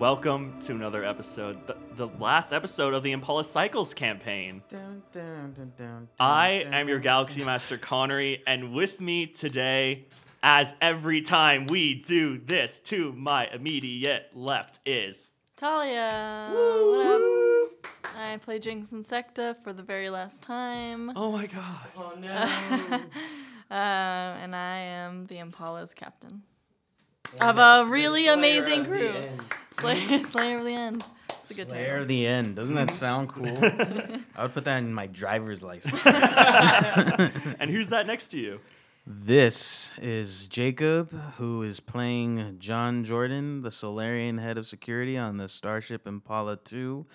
Welcome to another episode, the, the last episode of the Impala Cycles campaign. Dun, dun, dun, dun, I dun, am your. Galaxy Master Connery, and with me today, as every time we do this, to my immediate left is. Talia, what up? I play Jinx Insecta for the very last time. Oh my god. Oh no. Uh, and I am the Impala's captain. Of a really amazing crew. Slayer, Slayer of the End. It's a good time. Slayer title. of the End. Doesn't that mm-hmm. sound cool? I would put that in my driver's license. And who's that next to you? this is Jacob, who is playing John Jordan, the Solarian head of security on the Starship Impala 2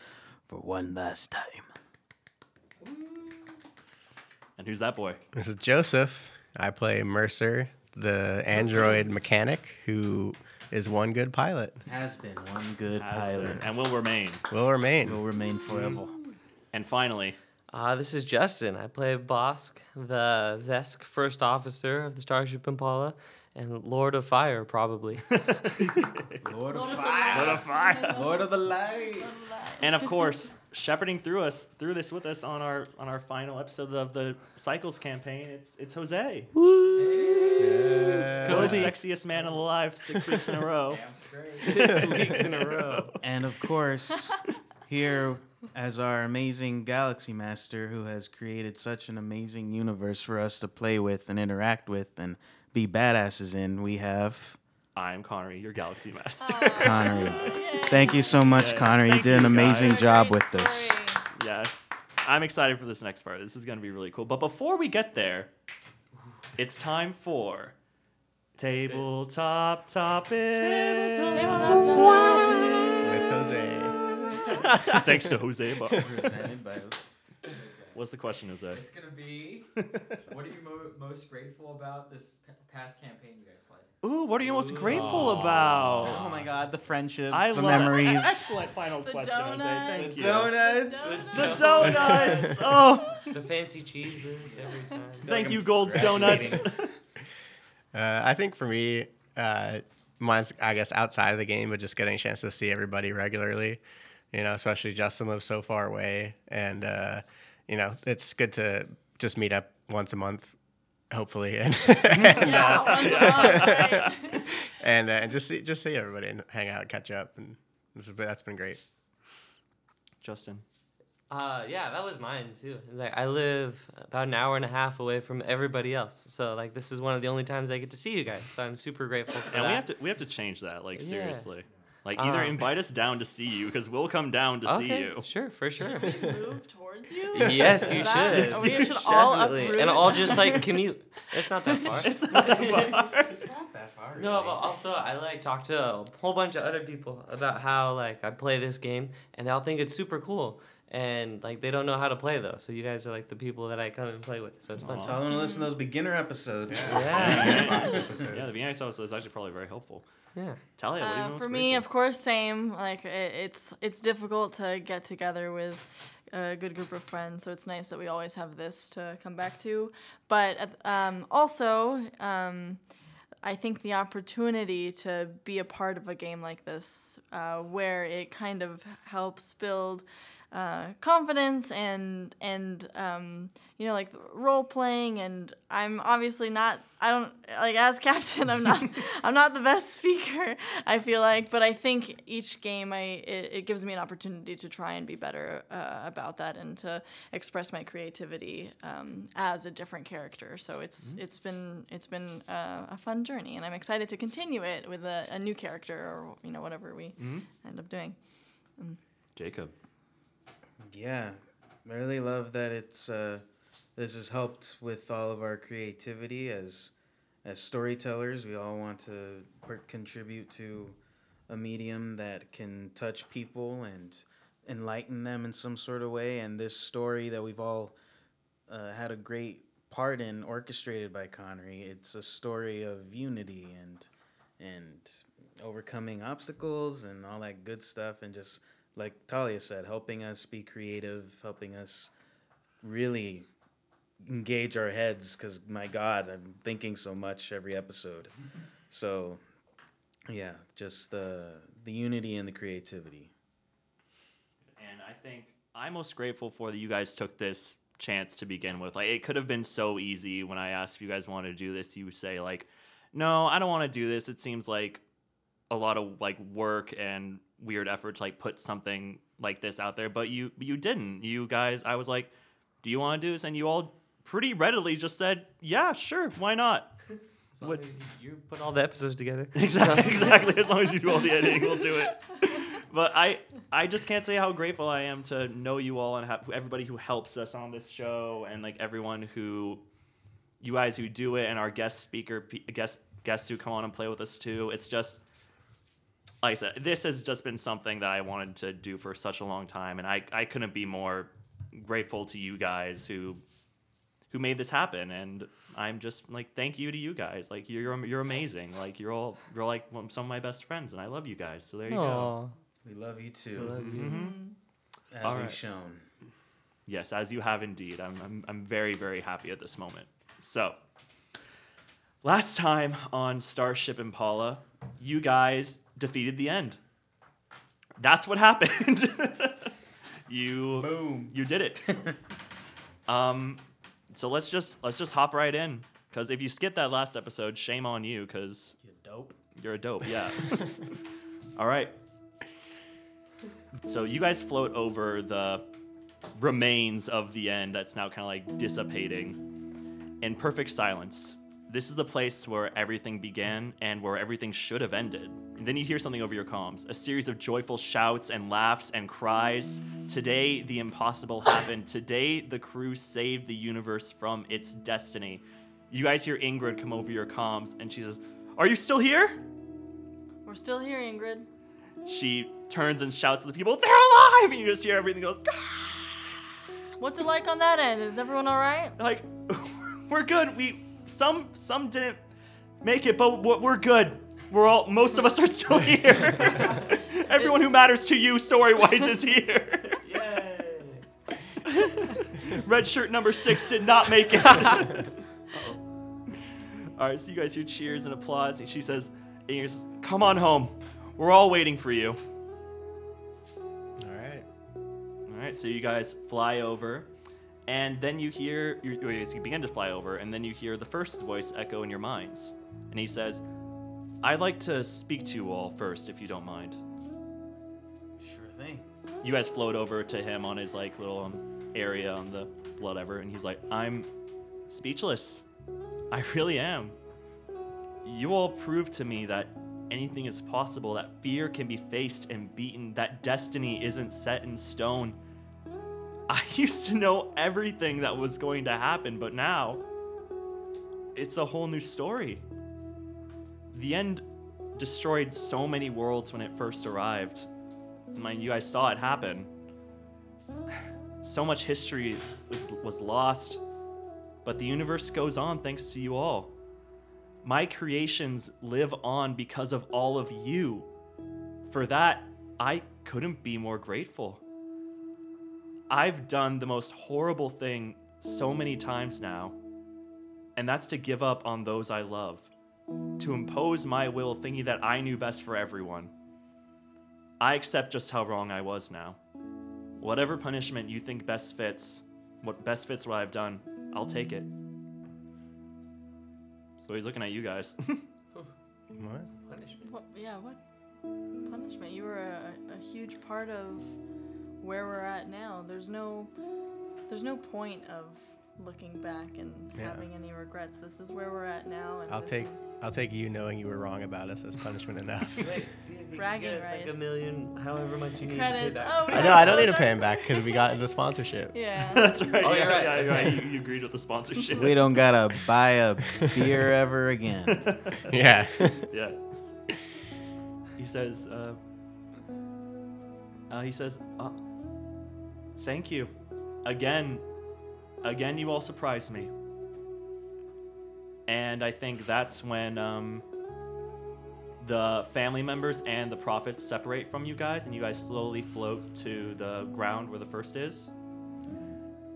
for one last time. And who's that boy? This is Joseph. I play Mercer, the android mechanic who is one good pilot. Has been one good Has pilot. been, and will remain. Will remain. will remain forever. And finally, Uh, this is Justin. I play Bosk, the Vesk first officer of the Starship Impala, and Lord of Fire, probably. Lord of Fire. Lord of the Light. and of course, shepherding through us through this with us on our on our final episode of the Cycles campaign. It's it's Jose, the sexiest man alive, six weeks in a row. Six weeks in a row. And of course, here as our amazing Galaxy Master who has created such an amazing universe for us to play with and interact with and be badasses in, we have I'm Connery, your Galaxy Master. Connery. Thank you so much, Yeah, Connery. You thank did an you, amazing guys. job with this. story. yeah, I'm excited for this next part. This is gonna be really cool. But before we get there, it's time for tabletop topic. With Jose. Thanks to Jose. Bar. Presented by- What's the question, Jose? It's gonna be. what are you mo- most grateful about this p- past campaign you guys played? Ooh, what are you most grateful about? Oh my god, the friendships, I the love memories. Excellent final The question, Jose. donuts. Thank The you. donuts. The donuts. Oh, the fancy cheeses every time. thank you, Gold's Donuts. Uh, I think for me, uh, mine's I guess outside of the game, but just getting a chance to see everybody regularly. You know, especially Justin lives so far away, and uh, you know it's good to just meet up once a month, hopefully, and Yeah, once a right? and, uh, and just see just see everybody and hang out, catch up, and this is, that's been great. Justin. Uh, yeah, that was mine too. Like I live about an hour and a half away from everybody else, so like this is one of the only times I get to see you guys. So I'm super grateful for And that. we have to we have to change that, like Yeah. Seriously. Like either Um, invite us down to see you, because we'll come down to see okay, you. sure, for sure. Move towards you? yes, you that- should. We should all Definitely. uproot. and all just like commute. It's not that far. It's not far. It's not that far. No, but also I like talked to a whole bunch of other people about how like I play this game and they all think it's super cool and like they don't know how to play though. So you guys are like the people that I come and play with. So it's fun. Aw. Tell them to listen to those beginner episodes. Yeah. yeah, the beginner episodes is actually probably very helpful. Yeah. Talia, what are you Uh, for me, grateful of course, same. Like it, it's it's difficult to get together with a good group of friends, so it's nice that we always have this to come back to. But um, also, um, I think the opportunity to be a part of a game like this, uh, where it kind of helps build uh, confidence and and um, you know like role playing and I'm obviously not I don't like as captain I'm not I'm not the best speaker I feel like but I think each game I it, it gives me an opportunity to try and be better uh, about that and to express my creativity um, as a different character. So it's it's been it's been uh, a fun journey and I'm excited to continue it with a, a new character or you know whatever we end up doing. Jacob. Yeah, I really love that it's uh, this has helped with all of our creativity as as storytellers. We all want to per- contribute to a medium that can touch people and enlighten them in some sort of way. And this story that we've all uh, had a great part in, orchestrated by Connery, it's a story of unity and and overcoming obstacles and all that good stuff and just like Talia said, helping us be creative, helping us really engage our heads because my God, I'm thinking so much every episode. So yeah, just the the unity and the creativity. And I think I'm most grateful for that you guys took this chance to begin with. Like it could have been so easy when I asked if you guys wanted to do this, you say like, "No, I don't want to do this. It seems like a lot of like work and weird effort to like put something like this out there." But you you didn't. You guys I was like, "Do you want to do this?" And you all pretty readily just said, "Yeah, sure. Why not?" As long What- as you put all the episodes together. Exactly, exactly. As long as you do all the editing, we'll do it. But I, I just can't say how grateful I am to know you all and have everybody who helps us on this show, and like everyone who, you guys who do it, and our guest speaker, pe- guest guests who come on and play with us too. It's just, like I said, this has just been something that I wanted to do for such a long time, and I, I couldn't be more grateful to you guys who, who made this happen, and I'm just like thank you to you guys. Like you're you're amazing. Like you're all you're like some of my best friends, and I love you guys. So there you go. We love you too, love you. hmm as All we've right. shown. Yes, as you have indeed. I'm, I'm I'm very very happy at this moment. So last time on Starship Impala, you guys defeated the end. That's what happened. you Boom. you did it. um, so let's just let's just hop right in. Because if you skip that last episode, shame on you. Because you're dope. You're a dope, yeah. All right. So you guys float over the remains of the end that's now kind of like dissipating in perfect silence. This is the place where everything began and where everything should have ended. And then you hear something over your comms a series of joyful shouts and laughs and cries. Today, the impossible happened. Today, the crew saved the universe from its destiny. You guys hear Ingrid come over your comms and she says, Are you still here? We're still here, Ingrid. she turns and shouts at the people, "They're alive!" And you just hear everything goes, What's it like on that end? Is everyone all right? like, "We're good. We some some didn't make it, but we're good. We're all most of us are still here. Everyone who matters to you, story wise, is here. Yay! Red shirt number six did not make it. all right, so you guys hear cheers and applause, and she says, and she says, "Come on home. We're all waiting for you." All right. All right, so you guys fly over, and then you hear you, you begin to fly over, and then you hear the first voice echo in your minds, and he says, "I'd like to speak to you all first, if you don't mind." Sure thing. You guys float over to him on his like little um, area on the whatever, and he's like, "I'm speechless. I really am. You all proved to me that." Anything is possible, that fear can be faced and beaten, that destiny isn't set in stone. I used to know everything that was going to happen, but now it's a whole new story. The end destroyed so many worlds when it first arrived. I mean, you guys saw it happen. So much history was, was lost, but the universe goes on thanks to you all. My creations live on because of all of you. For that, I couldn't be more grateful. I've done the most horrible thing so many times now, and that's to give up on those I love, to impose my will thinking that I knew best for everyone. I accept just how wrong I was now. Whatever punishment you think best fits, what best fits what I've done, I'll take it. So he's looking at you guys. What? Punishment. What? Yeah. What? Punishment. You were a, a huge part of where we're at now. There's no. There's no point of looking back and Yeah. having any regrets. This is where we're at now, and I'll this take is- I'll take you knowing you were wrong about us as punishment enough. Wait, see Bragging get us like a million, however much you need to pay Credits. back. Oh, we I know don't I don't need to pay him back because we got the sponsorship. Yeah. That's right. Oh, yeah, you're right. yeah, you're right. You, you agreed with the sponsorship. We don't gotta buy a beer ever again. Yeah. yeah. He says, uh, uh, he says, uh, thank you. Again, again, you all surprised me. And I think that's when um, the family members and the prophets separate from you guys, and you guys slowly float to the ground where the first is.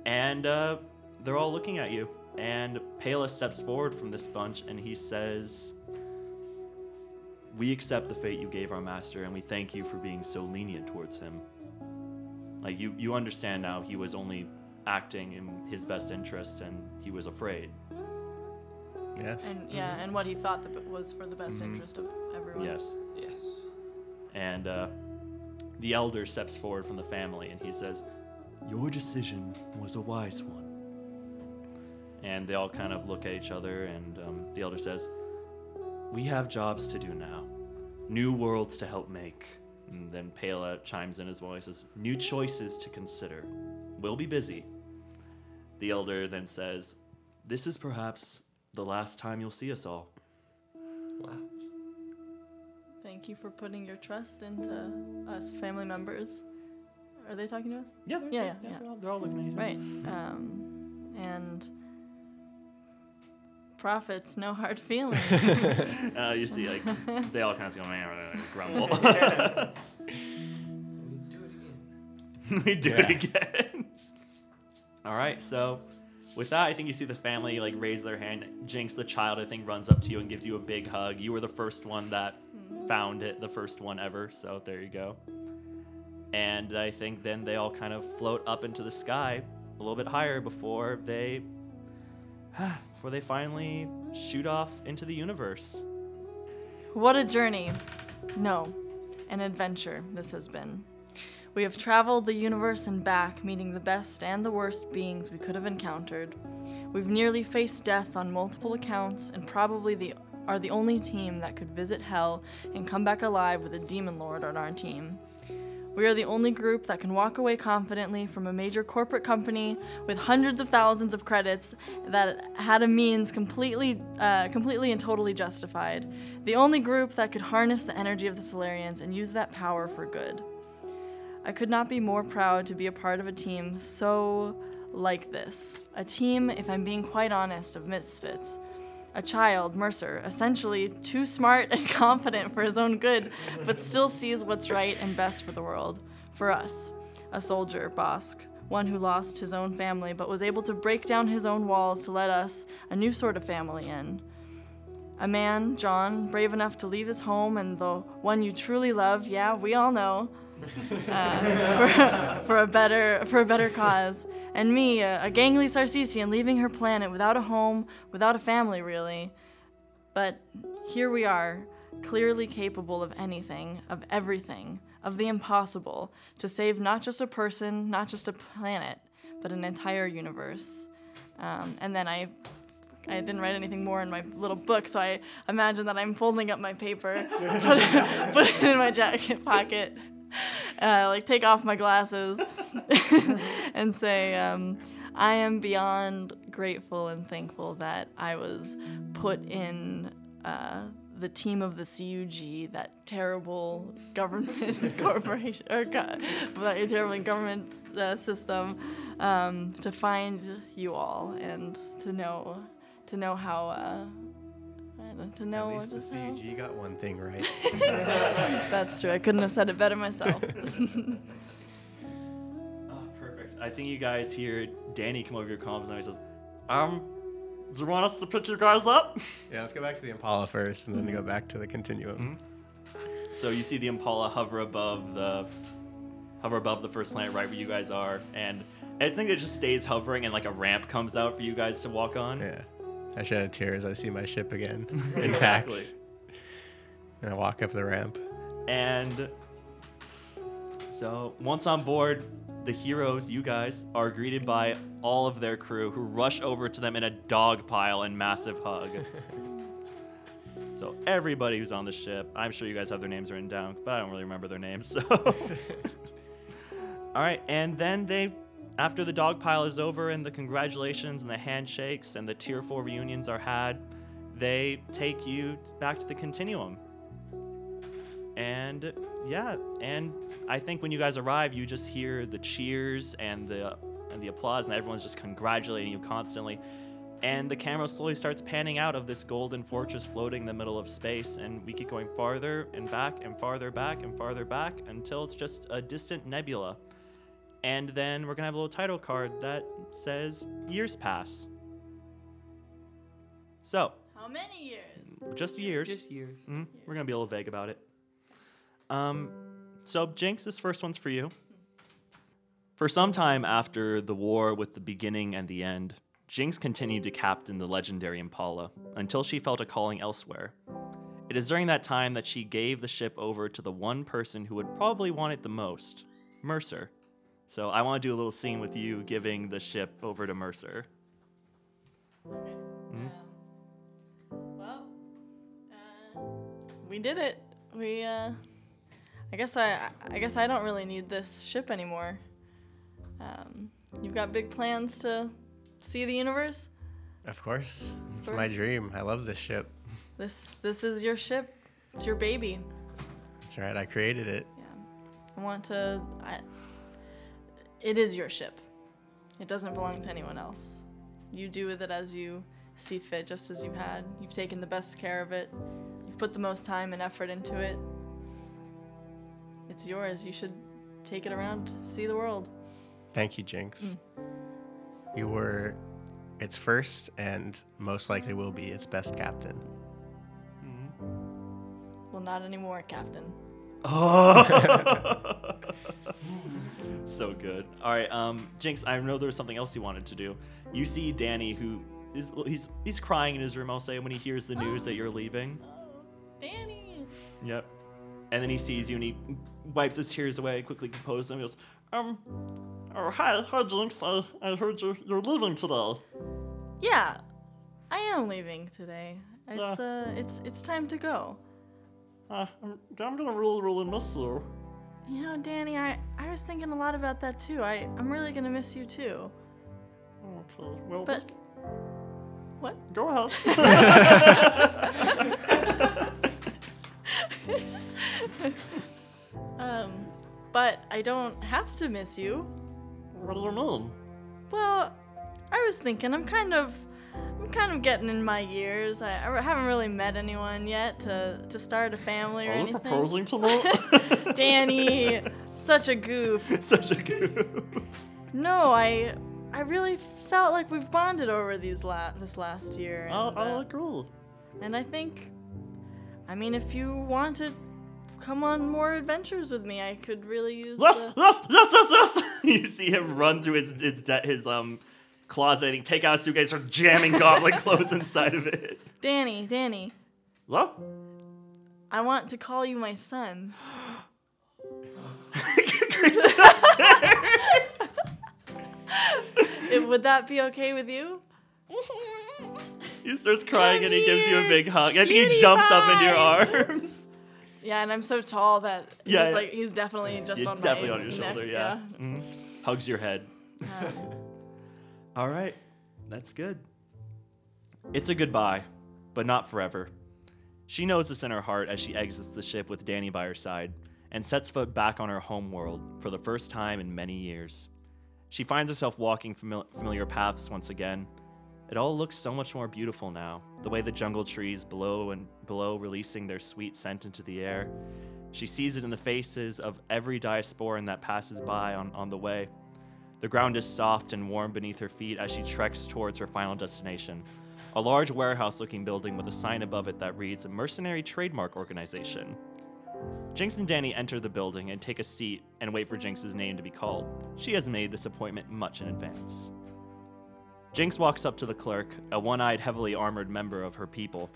And uh, they're all looking at you. And Pela steps forward from this bunch, and he says, we accept the fate you gave our master, and we thank you for being so lenient towards him. Like you, you understand now he was only acting in his best interest, and he was afraid. Yes. And yeah, and what he thought that was for the best Mhm. interest of everyone. Yes. Yes. And uh, the elder steps forward from the family and he says, Your decision was a wise one. And they all kind of look at each other, and um, the elder says, We have jobs to do now, new worlds to help make. And then Pela chimes in as well. He says, New choices to consider. We'll be busy. The elder then says, This is perhaps the last time you'll see us all. Wow. Thank you for putting your trust into us family members. Are they talking to us? Yeah, they're, Yeah, yeah, yeah. They're, all, they're all looking at each other. Right. Um, and prophets, no hard feelings. Uh, you see, like they all kind of go "Meh," grumble. We do it again. we do it again. All right, so with that, I think you see the family like raise their hand. Jinx, the child, I think, runs up to you and gives you a big hug. You were the first one that hmm. found it, the first one ever. So there you go. And I think then they all kind of float up into the sky a little bit higher before they, before they finally shoot off into the universe. What a journey. No, an adventure this has been. We have traveled the universe and back, meeting the best and the worst beings we could have encountered. We've nearly faced death on multiple accounts and probably the, are the only team that could visit hell and come back alive with a demon lord on our team. We are the only group that can walk away confidently from a major corporate company with hundreds of thousands of credits that had a means completely, uh, completely and totally justified. The only group that could harness the energy of the Solarians and use that power for good. I could not be more proud to be a part of a team so like this. A team, if I'm being quite honest, of misfits. A child, Mercer, essentially too smart and confident for his own good, but still sees what's right and best for the world. For us. A soldier, Bosk, one who lost his own family but was able to break down his own walls to let us, a new sort of family, in. A man, John, brave enough to leave his home and the one you truly love, yeah, we all know, uh, for, for a better for a better cause. And me, a, a gangly Sarcesian, leaving her planet without a home, without a family, really. But here we are, clearly capable of anything, of everything, of the impossible, to save not just a person, not just a planet, but an entire universe. Um, and then I I didn't write anything more in my little book, so I imagine that I'm folding up my paper, put put it in my jacket pocket, uh, like take off my glasses, and say, um, I am beyond grateful and thankful that I was put in uh, the team of the CUG, that terrible government corporation or go- that terrible government uh, system, um, to find you all and to know to know how. I don't- to know At least the just how- CUG got one thing right. That's true. I couldn't have said it better myself. Oh, perfect. I think you guys hear Danny come over your comms and he says, Um, do you want us to pick you guys up? yeah, let's go back to the Impala first, and then go back to the Continuum. So you see the Impala hover above the hover above the first planet right where you guys are, and I think it just stays hovering and like a ramp comes out for you guys to walk on. Yeah, I shed a tear as I see my ship again, intact, Exactly. and I walk up the ramp. And so once on board, the heroes, you guys, are greeted by all of their crew who rush over to them in a dog pile and massive hug. so everybody who's on the ship, I'm sure you guys have their names written down, but I don't really remember their names. So all right, and then they after the dog pile is over and the congratulations and the handshakes and the tearful reunions are had, they take you back to the continuum. And yeah, and I think when you guys arrive, you just hear the cheers and the and the applause, and everyone's just congratulating you constantly. And the camera slowly starts panning out of this golden fortress floating in the middle of space, and we keep going farther and back and farther back and farther back until it's just a distant nebula. And then we're gonna have a little title card that says "Years Pass." So, How many years? Just years. Just years. Mm, we're gonna be a little vague about it. Um, so Jinx, this first one's for you. For some time after the war with the beginning and the end, Jinx continued to captain the legendary Impala until she felt a calling elsewhere. It is during that time that she gave the ship over to the one person who would probably want it the most, Mercer. So I want to do a little scene with you giving the ship over to Mercer. Okay. Um, well, uh, we did it. We. Uh, I guess I. I guess I don't really need this ship anymore. Um, you've got big plans to see the universe. Of course. It's my dream. I love this ship. This. This is your ship. It's your baby. That's right. I created it. Yeah. I want to. I, it is your ship. It doesn't belong to anyone else. You do with it as you see fit, just as you had. You've taken the best care of it. You've put the most time and effort into it. It's yours. You should take it around, see the world. Thank you, Jinx. Mm. You were its first and most likely will be its best captain. Mm-hmm. Well, not anymore, Captain. so good. All right, um, Jinx. I know there was something else you wanted to do. You see Danny, who is he's he's crying in his room. I'll say when he hears the news that you're leaving. Danny! Yep. And then he sees you and he wipes his tears away, quickly composes them. He goes, um, oh, hi, hi, Jinx. I, I heard you're, you're leaving today. Yeah, I am leaving today. It's uh, it's it's time to go. Uh, I'm, I'm gonna really, really miss you. You know, Danny, I, I was thinking a lot about that too. I, I'm really gonna miss you too. Okay, well, But what? go ahead. Um, but I don't have to miss you. what do you mean? Well, I was thinking I'm kind of I'm kind of getting in my years. I, I haven't really met anyone yet to to start a family or Are you anything. proposing to me? Danny, such a goof. Such a goof. No, I I really felt like we've bonded over these la- this last year. And, I'll, I'll uh, agree. And I think, I mean, if you want to come on more adventures with me, I could really use. Yes, the- yes, yes, yes, yes. you see him run through his his, de- his um closet and take out a suitcase, start jamming goblin clothes inside of it. Danny, Danny, Hello? I want to call you my son. It- would that be okay with you? He starts crying and he gives you a here, big hug. I think he cutie jumps up into your arms. Yeah, and I'm so tall that Yeah, he's yeah. like he's definitely just You're on definitely my on your neck, shoulder, yeah. Mhm. Hugs your head. yeah. All right, that's good. It's a goodbye, but not forever. She knows this in her heart as she exits the ship with Danny by her side and sets foot back on her home world for the first time in many years. She finds herself walking famil- familiar paths once again. It all looks so much more beautiful now, the way the jungle trees blow and blow, releasing their sweet scent into the air. She sees it in the faces of every diasporan that passes by on, on the way. The ground is soft and warm beneath her feet as she treks towards her final destination a large warehouse looking building with a sign above it that reads Mercenary Trademark Organization. Jinx and Danny enter the building and take a seat and wait for Jinx's name to be called. She has made this appointment much in advance. Jinx walks up to the clerk, a one eyed, heavily armored member of her people.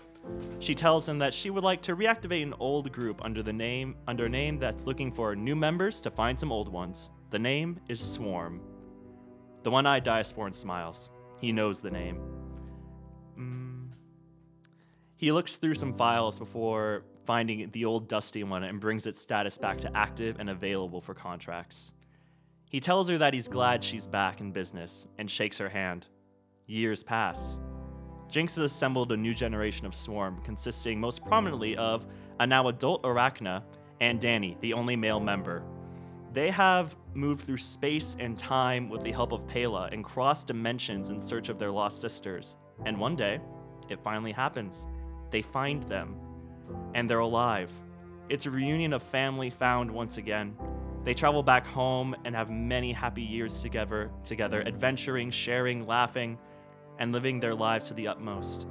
She tells him that she would like to reactivate an old group under the name under a name that's looking for new members to find some old ones. The name is Swarm. The one-eyed Diasporan smiles. He knows the name. Mm. He looks through some files before finding the old dusty one and brings its status back to active and available for contracts. He tells her that he's glad she's back in business and shakes her hand. Years pass. Jinx has assembled a new generation of Swarm, consisting most prominently of a now adult Arachna and Danny, the only male member. They have moved through space and time with the help of Pela and crossed dimensions in search of their lost sisters. And one day, it finally happens. They find them, and they're alive. It's a reunion of family found once again. They travel back home and have many happy years together, together, adventuring, sharing, laughing, and living their lives to the utmost.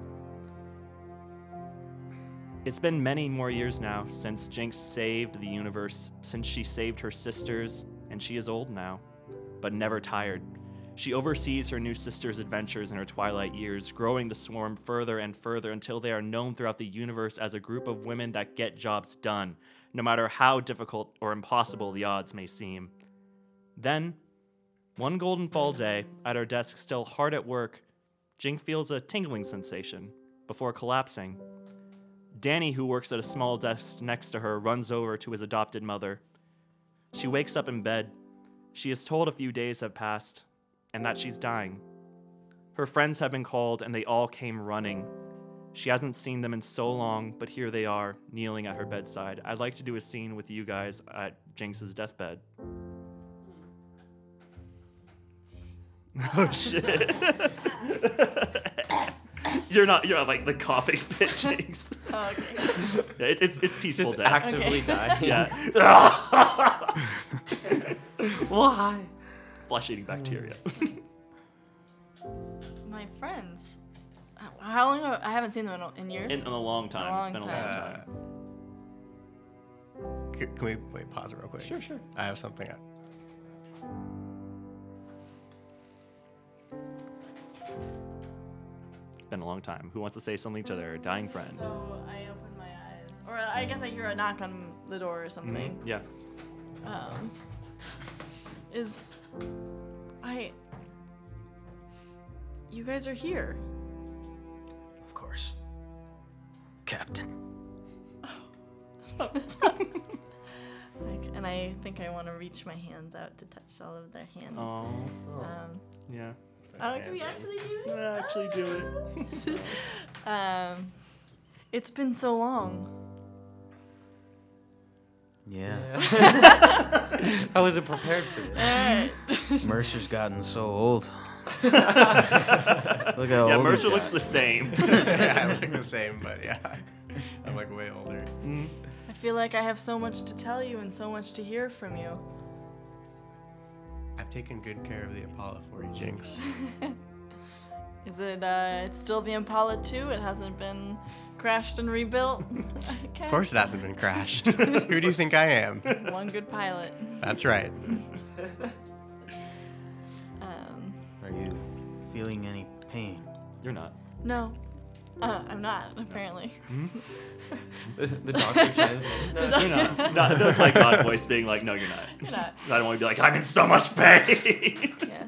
It's been many more years now since Jinx saved the universe, since she saved her sisters, and she is old now, but never tired. She oversees her new sister's adventures in her twilight years, growing the swarm further and further until they are known throughout the universe as a group of women that get jobs done, no matter how difficult or impossible the odds may seem. Then, one golden fall day, at her desk still hard at work, Jink feels a tingling sensation before collapsing. Danny, who works at a small desk next to her, runs over to his adopted mother. She wakes up in bed. She is told a few days have passed and that she's dying. Her friends have been called and they all came running. She hasn't seen them in so long, but here they are, kneeling at her bedside. I'd like to do a scene with you guys at Jinx's deathbed. Oh shit. you're not you're not like the coughing fit Jinx. Oh, okay. Yeah, it, it's it's peaceful Just death. actively die. yeah. Why? Flesh eating bacteria. My friends. Uh, How long? Have, I haven't seen them in, a- in years. in, in a long time. A it's been a long long time. time. C- Can we wait? Pause it real quick. Sure, sure. I have something. up. It's been a long time. Who wants to say something to their dying friend? So I open my eyes, or I guess I hear a knock on the door or something. Mhm, Yeah. Um, is I? You guys are here. Of course. Captain. Like, and I think I want to reach my hands out to touch all of their hands. Oh, Um, yeah. Oh, can we actually do it? Yeah, actually do it. Um, it's been so long. Yeah. I wasn't prepared for this. Alright. Mercer's gotten so old. Look how yeah, old Mercer he's looks got. the same. yeah, I look the same, but yeah, I'm like way older. I feel like I have so much to tell you and so much to hear from you. I've taken good care of the Apollo for you, Jinx. Is it, uh, it's still the Impala 2? It hasn't been crashed and rebuilt? okay. Of course, it hasn't been crashed. Who do you think I am? One good pilot. That's right. Um, Are you feeling any pain? You're not. no. Uh, I'm not, apparently. The, the doctor chimes in. No, You're not. no, that was my God voice being like, no, you're not. You're not. I don't want to be like, I'm in so much pain. Yeah.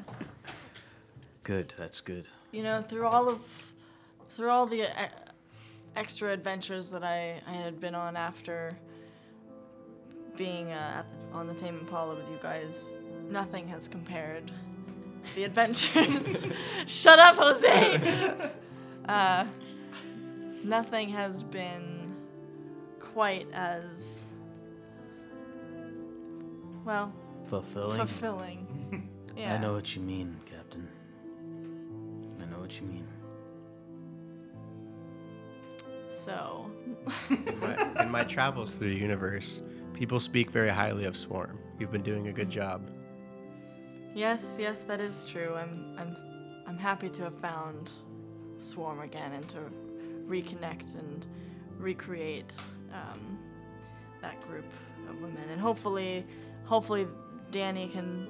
Good, that's good. You know, through all of, through all the uh, extra adventures that I, I had been on after being uh, at the, on the Tame Impala with you guys, nothing has compared. The adventures. Shut up, Jose. Uh, nothing has been quite as well Fulfilling? fulfilling. Yeah. I know what you mean, Captain. I know what you mean. So. In my, in my travels through the universe, people speak very highly of Swarm. You've been doing a good job. Yes, yes, that is true. I'm, I'm, I'm happy to have found Swarm again and to reconnect and recreate um, that group of women. And hopefully, hopefully, Danny can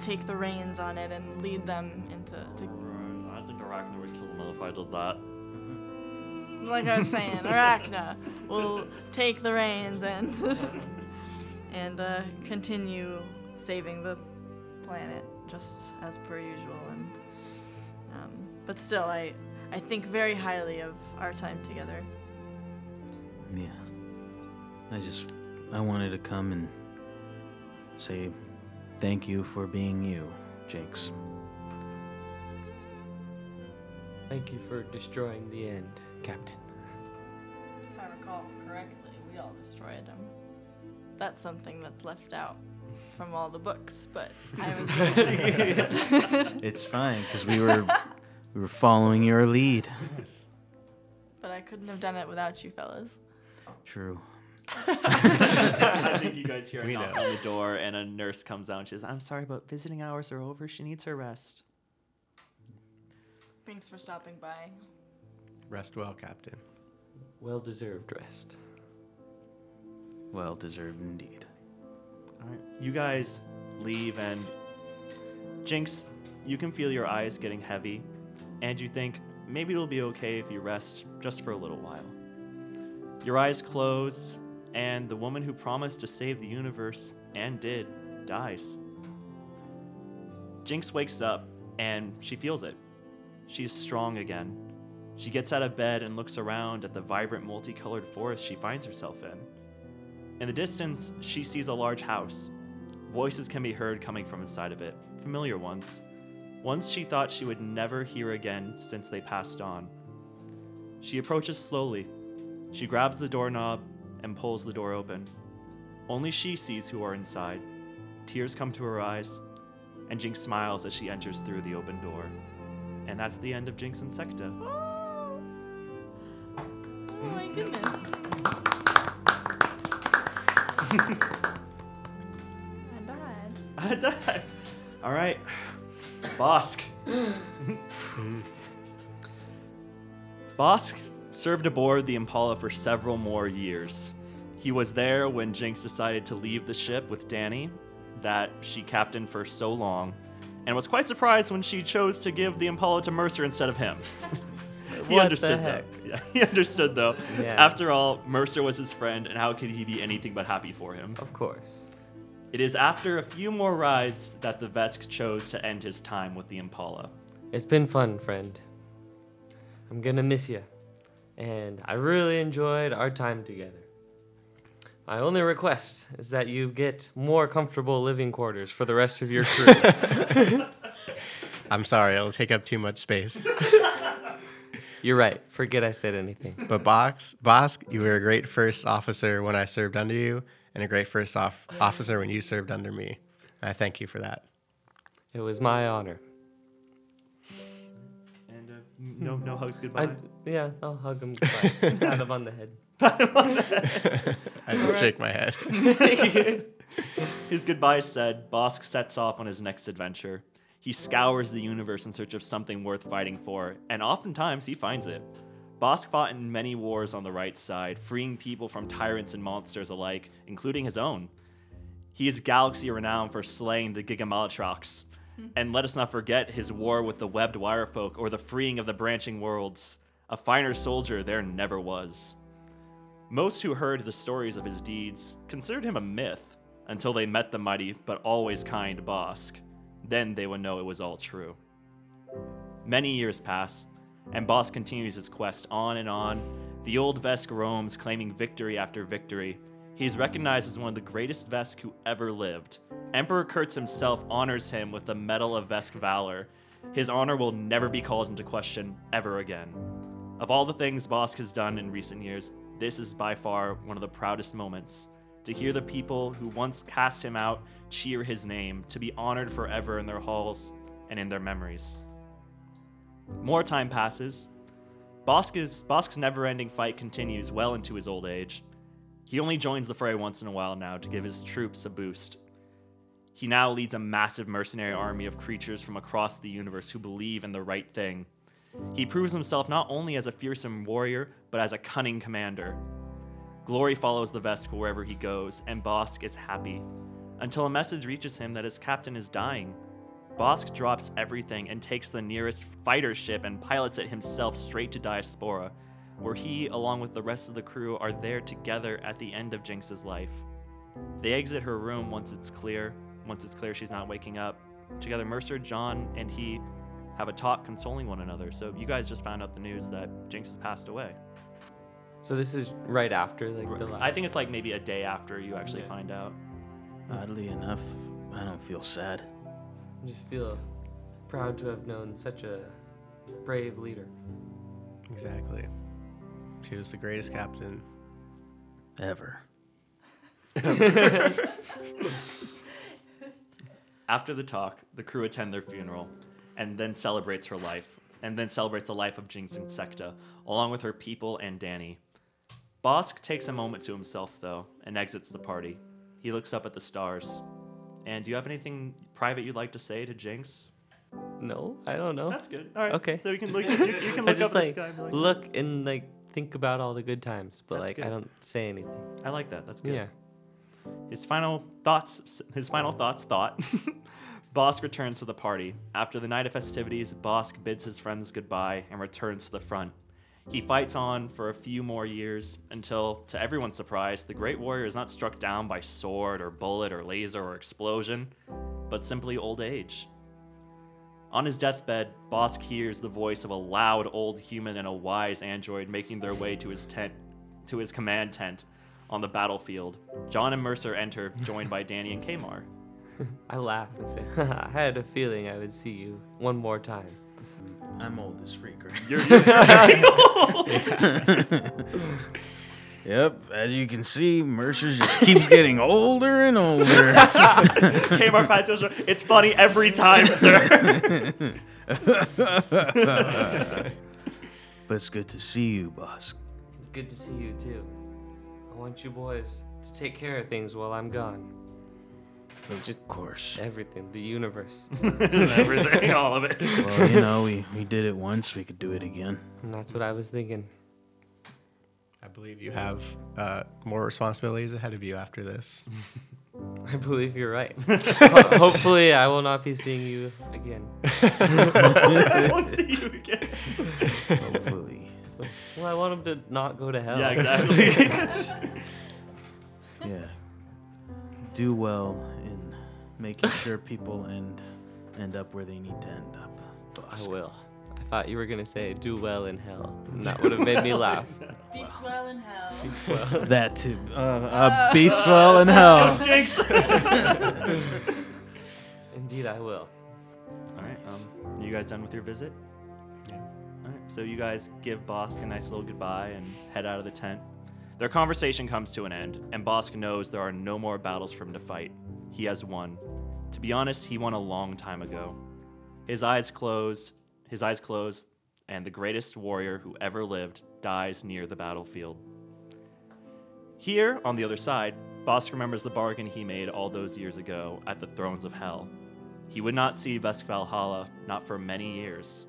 take the reins on it and lead them into. To, I think Arachna would kill him if I did that. like I was saying, Arachna will take the reins and and uh, continue saving the planet just as per usual. And um, but still, I I think very highly of our time together. Yeah. I just I wanted to come and say thank you for being you, Jinx. Thank you for destroying the end, Captain. If I recall correctly, we all destroyed him. That's something that's left out from all the books, but I was. It's fine because we were we were following your lead. but I couldn't have done it without you fellas. True. I think you guys hear a We knock know. on the door, and a nurse comes out and she says, I'm sorry, but visiting hours are over. She needs her rest. Thanks for stopping by. Rest well, Captain. well deserved rest. Well deserved indeed. All right. You guys leave, and Jinx, you can feel your eyes getting heavy, and you think maybe it'll be okay if you rest just for a little while. Your eyes close, and the woman who promised to save the universe and did dies. Jinx wakes up, and she feels it. She's strong again. She gets out of bed and looks around at the vibrant, multicolored forest she finds herself in. In the distance, she sees a large house. Voices can be heard coming from inside of it, familiar ones. Ones she thought she would never hear again since they passed on. She approaches slowly. She grabs the doorknob and pulls the door open. Only she sees who are inside. Tears come to her eyes, and Jinx smiles as she enters through the open door. And that's the end of Jinx Insecta. Oh, oh my goodness. I died. I died. All right, Bosk. Bosk served aboard the Impala for several more years. He was there when Jinx decided to leave the ship with Danny, that she captained for so long, and was quite surprised when she chose to give the Impala to Mercer instead of him. he What the understood heck? though. Yeah, he understood though. Yeah. After all, Mercer was his friend, and how could he be anything but happy for him? Of course. It is after a few more rides that the Vesk chose to end his time with the Impala. It's been fun, friend. I'm gonna miss you. And I really enjoyed our time together. My only request is that you get more comfortable living quarters for the rest of your crew. I'm sorry, it'll take up too much space. You're right. Forget I said anything. But Box, Bosk, you were a great first officer when I served under you, and a great first off- officer when you served under me. I thank you for that. It was my honor. And uh, no, no hugs goodbye. I, yeah, I'll hug him goodbye. Pat him on the head. I just shake my head. His goodbye said, Bosk sets off on his next adventure. He scours the universe in search of something worth fighting for, and oftentimes he finds it. Bosk fought in many wars on the right side, freeing people from tyrants and monsters alike, including his own. He is galaxy renowned for slaying the Gigamalatrox. Hmm. And let us not forget his war with the webbed wirefolk or the freeing of the branching worlds. A finer soldier there never was. Most who heard the stories of his deeds considered him a myth until they met the mighty but always kind Bosk. Then they would know it was all true. Many years pass, and Bosk continues his quest on and on. The old Vesk roams, claiming victory after victory. He is recognized as one of the greatest Vesk who ever lived. Emperor Kurtz himself honors him with the Medal of Vesk Valor. His honor will never be called into question ever again. Of all the things Bosk has done in recent years, this is by far one of the proudest moments. To hear the people who once cast him out cheer his name, to be honored forever in their halls and in their memories. More time passes. Bosk's, Bosk's never ending fight continues well into his old age. He only joins the fray once in a while now to give his troops a boost. He now leads a massive mercenary army of creatures from across the universe who believe in the right thing. He proves himself not only as a fearsome warrior, but as a cunning commander. Glory follows the Vesk wherever he goes, and Bosk is happy. Until a message reaches him that his captain is dying. Bosk drops everything and takes the nearest fighter ship and pilots it himself straight to Diaspora, where he, along with the rest of the crew, are there together at the end of Jinx's life. They exit her room once it's clear, once it's clear she's not waking up. Together, Mercer, John, and he have a talk consoling one another. So you guys just found out the news that Jinx has passed away. So this is right after like the last. I think it's like maybe a day after you actually Okay. find out. Oddly enough, I don't feel sad. I just feel proud to have known such a brave leader. Exactly. She was the greatest captain. Ever. After the talk, the crew attend their funeral and then celebrates her life, and then celebrates the life of Jinx and Insecta, along with her people and Danny. Bosk takes a moment to himself, though, and exits the party. He looks up at the stars. And do you have anything private you'd like to say to Jinx? No, I don't know. That's good. All right. Okay. So you can look. You, you can look just up at the sky. And like, look and like think about all the good times, but That's like I don't say anything. I like that. That's good. Yeah. His final thoughts. His final thoughts. Thought. Bosk returns to the party. After the night of festivities, Bosk bids his friends goodbye and returns to the front. He fights on for a few more years until, to everyone's surprise, the Great Warrior is not struck down by sword or bullet or laser or explosion, but simply old age. On his deathbed, Bosk hears the voice of a loud old human and a wise android making their way to his tent, to his command tent on the battlefield. John and Mercer enter, joined by Danny and Kamar. I laugh and say, I had a feeling I would see you one more time. I'm old as freak, right? You're, Yep, as you can see, Mercer just keeps getting older and older. Kamar pats his. It's funny every time, sir. but it's good to see you, boss. It's good to see you too. I want you boys to take care of things while I'm gone. Of course. Everything, the universe. Everything, all of it. Well, you know, we, we did it once, we could do it again. And that's what I was thinking. I believe you have uh, more responsibilities ahead of you after this. I believe you're right. Ho- Hopefully, I will not be seeing you again. I won't see you again. Hopefully. Well, I want him to not go to hell. Yeah, exactly. Yeah. Do well in making sure people end end up where they need to end up. I will. I thought you were gonna say do well in hell, and that would have made me laugh. Be swell in hell. Be swell. That too. Uh, uh, be swell in hell. Jinx. Indeed, I will. All right. Um, you guys done with your visit? Yeah. All right. So you guys give Bosk a nice little goodbye and head out of the tent. Their conversation comes to an end, and Bosk knows there are no more battles for him to fight. He has won. To be honest, he won a long time ago. His eyes closed. His eyes closed, and the greatest warrior who ever lived dies near the battlefield. Here, on the other side, Bosk remembers the bargain he made all those years ago at the Thrones of Hell. He would not see Vesk Valhalla not for many years.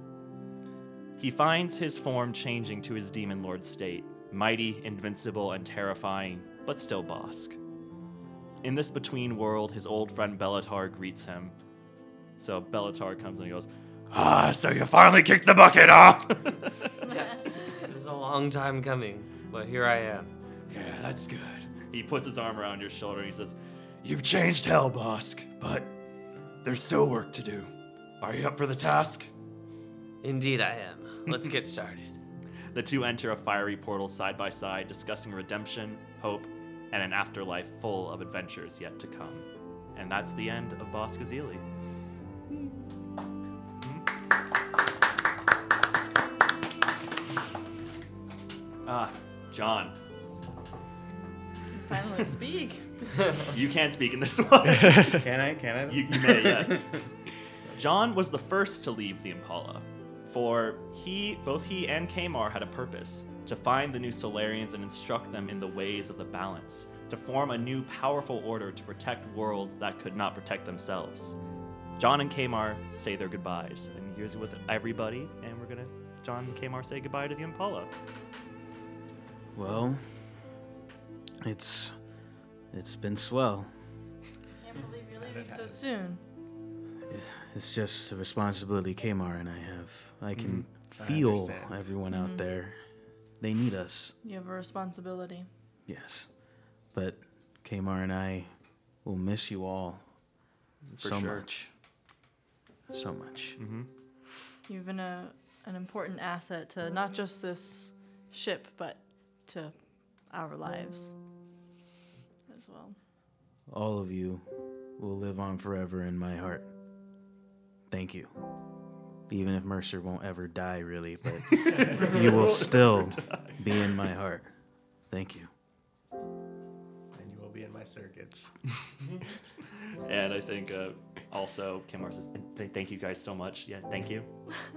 He finds his form changing to his demon lord state, mighty, invincible, and terrifying, but still Bosk. In this between world, his old friend Bellatar greets him. So Bellatar comes and he goes, Ah, so you finally kicked the bucket, huh? Yes. it was a long time coming, but here I am. Yeah, that's good. He puts his arm around your shoulder and he says, You've changed hell, Bosk, but there's still work to do. Are you up for the task? Indeed, I am. Let's get started. The two enter a fiery portal side by side, discussing redemption, hope, and an afterlife full of adventures yet to come. And that's the end of Bosk Azili. Ah, John, Finally speak. you can't speak in this one. Can I? Can I? You, you may, yes. John was the first to leave the Impala, for he, both he and Kamar had a purpose to find the new Solarians and instruct them in the ways of the balance, to form a new powerful order to protect worlds that could not protect themselves. John and Kamar say their goodbyes, and here's with everybody, and we're gonna John and Kamar say goodbye to the Impala. Well, it's it's been swell. Can't believe you're leaving so soon. It's just a responsibility Kamar and I have. I can mm-hmm. I feel understand. everyone out mm-hmm. there. They need us. You have a responsibility. Yes. But Kamar and I will miss you all For so sure. much. So much. Mm-hmm. You've been a an important asset to not just this ship, but to our lives as well. All of you will live on forever in my heart. Thank you. Even if Mercer won't ever die, really, but you will still be in my heart. Thank you. And you will be in my circuits. And I think uh, also Kamar says, th- "Thank you guys so much. Yeah, thank you.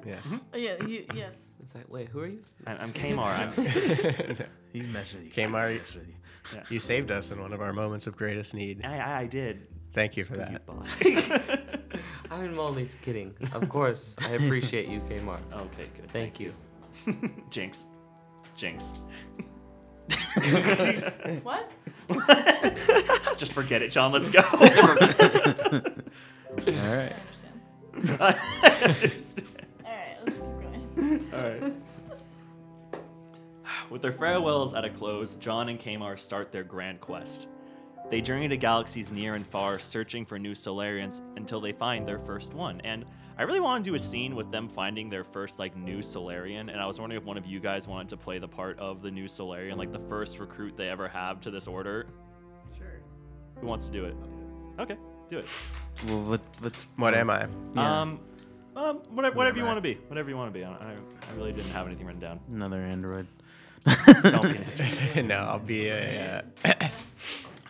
Yes. Oh, yeah, you, yes. It's like, wait, who are you? I'm, I'm Kamar. I'm, He's messing with you. Kamar, Messing with you. you saved us in one of our moments of greatest need. I, I, I did. Thank you for Screw that. Boss. I'm only kidding. Of course, I appreciate you, Kmart. okay, good. Thank you. Jinx. Jinx. What? Just forget it, John. Let's go. All right. I understand. Just- All right, let's keep going. All right. With their farewells at a close, John and Kamar start their grand quest. They journey to galaxies near and far, searching for new Solarians until they find their first one. And I really want to do a scene with them finding their first like new Solarian. And I was wondering if one of you guys wanted to play the part of the new Solarian, like the first recruit they ever have to this order. Sure. Who wants to do it? Okay, do it. Well, what, what's What am I? Yeah. Um, um, whatever, whatever you want to be, whatever you want to be. I, I, I really didn't have anything written down. another android? Don't be an idiot. no, I'll be a. Uh,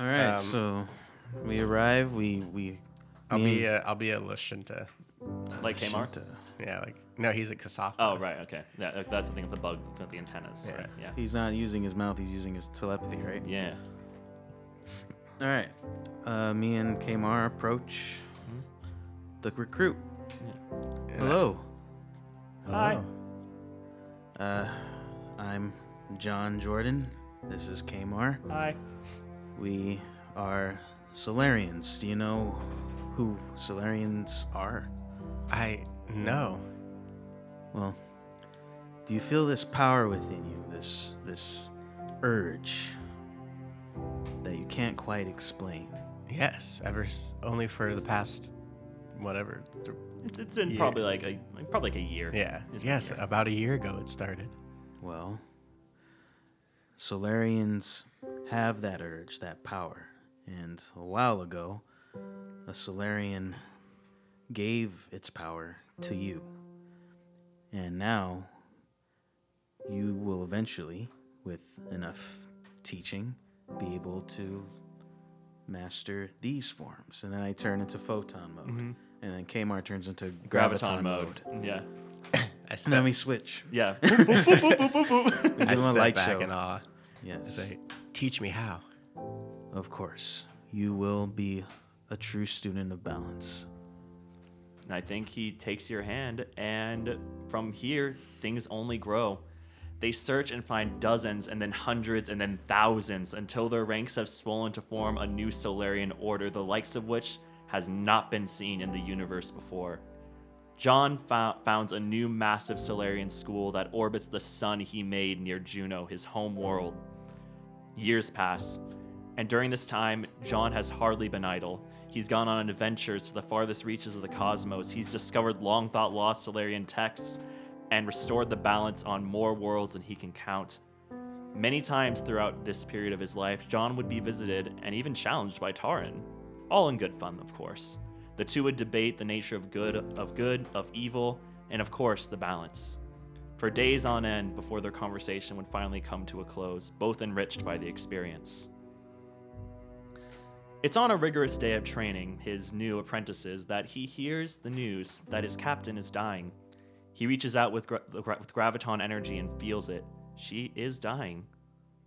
All right. Um, so we arrive. We we. I'll be and- a. I'll be a Lashunta. Like Kamar? Shinta. Yeah, like no, he's at Kasatha. Oh right, okay. Yeah, that's the thing with the bug with the antennas. Yeah. Right. Yeah. He's not using his mouth. He's using his telepathy, right? Yeah. All right. Uh, me and Kamar approach the recruit. Yeah. Hello. Hi. Uh, I'm John Jordan. This is Kamar. Hi. We are Solarians. Do you know who Solarians are? I know. Well, do you feel this power within you? This this urge that you can't quite explain. Yes, ever s- only for the past, whatever. th- It's, it's been Yeah. probably like a like probably like a year. Yeah. It's been Yes, a year. about a year ago it started. Well, Solarians have that urge, that power. And a while ago, a Solarian gave its power to you. And now, you will eventually, with enough teaching, be able to master these forms. And then I turn into photon mode. Mm-hmm. And then Kamar turns into graviton, Graviton mode. mode. Yeah. I And then we switch. Yeah. Boop, boop, boop, boop, boop, boop, boop. We I do a step light back show. in awe. Yes. Say, teach me how. Of course, you will be a true student of balance. And I think he takes your hand, and from here, things only grow. They search and find dozens, and then hundreds, and then thousands, until their ranks have swollen to form a new Solarian order, the likes of which has not been seen in the universe before. John fou- founds a new massive Solarian school that orbits the sun he made near Juno, his home world. Years pass, and during this time, John has hardly been idle. He's gone on adventures to the farthest reaches of the cosmos. He's discovered long thought lost Solarian texts and restored the balance on more worlds than he can count. Many times throughout this period of his life, John would be visited and even challenged by Taran. All in good fun, of course. The two would debate the nature of good, of good, of evil, and of course, the balance. For days on end before their conversation would finally come to a close, both enriched by the experience. It's on a rigorous day of training his new apprentices that he hears the news that his captain is dying. He reaches out with, gra- with graviton energy and feels it. She is dying.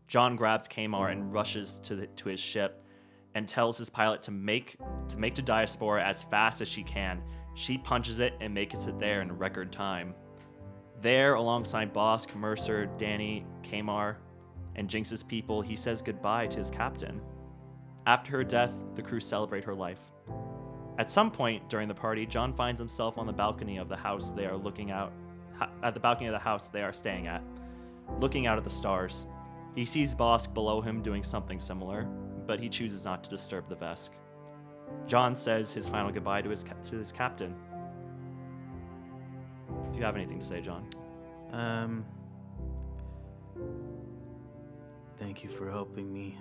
John grabs Kamar and rushes to, the, to his ship and tells his pilot to make to make to Diaspora as fast as she can. She punches it and makes it there in record time. There, alongside Bosk, Mercer, Danny, Kamar, and Jinx's people, he says goodbye to his captain. After her death, the crew celebrate her life. At some point during the party, John finds himself on the balcony of the house they are looking out at the balcony of the house they are staying at, looking out at the stars. He sees Bosk below him doing something similar, but he chooses not to disturb the Vesk. John says his final goodbye to his to his captain. If you have anything to say, John. Um, thank you for helping me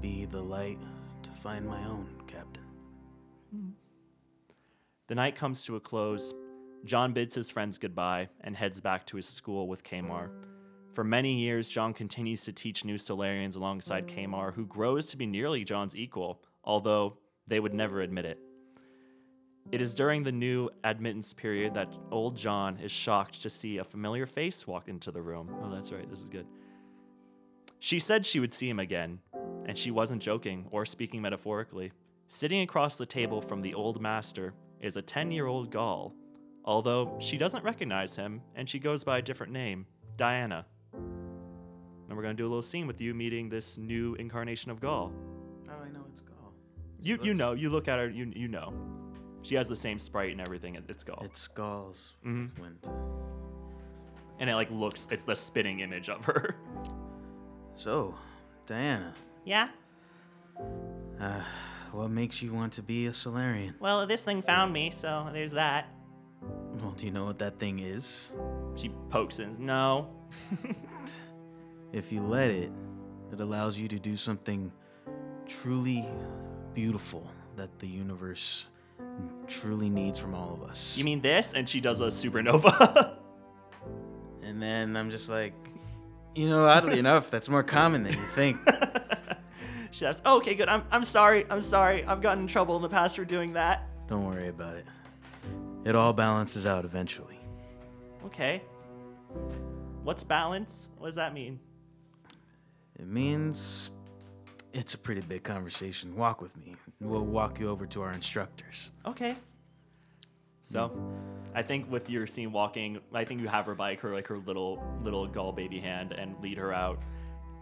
be the light to find my own captain. The night comes to a close. John bids his friends goodbye and heads back to his school with Kamar. For many years, John continues to teach new Solarians alongside Kamar, who grows to be nearly John's equal, although they would never admit it. It is during the new admittance period that old John is shocked to see a familiar face walk into the room. Oh, that's right, this is good. She said she would see him again, and she wasn't joking or speaking metaphorically. Sitting across the table from the old master is a 10 year old Gaul, although she doesn't recognize him and she goes by a different name, Diana. and we're gonna do a little scene with you meeting this new incarnation of Gaul. Oh, I know it's Gaul. You you looks- know, you look at her, you you know, she has the same sprite and everything. it- It's Gaul, It's Gaul's Mhm. went. and it like looks. It's the spitting image of her. So, Diana, Yeah. uh, what makes you want to be a Solarian? Well, this thing found me, so there's that. Well, do you know what that thing is? She pokes in. No. If you let it, it allows you to do something truly beautiful that the universe truly needs from all of us. You mean this? And she does a supernova. And then I'm just like, you know, oddly enough, that's more common than you think. she says, oh, "Okay, good. I'm I'm sorry. I'm sorry. I've gotten in trouble in the past for doing that." Don't worry about it. It all balances out eventually. Okay. What's balance? What does that mean? It means it's a pretty big conversation. Walk with me. We'll walk you over to our instructors. Okay. So, I think with your scene walking, I think you have her by her like her little little Gaul baby hand and lead her out.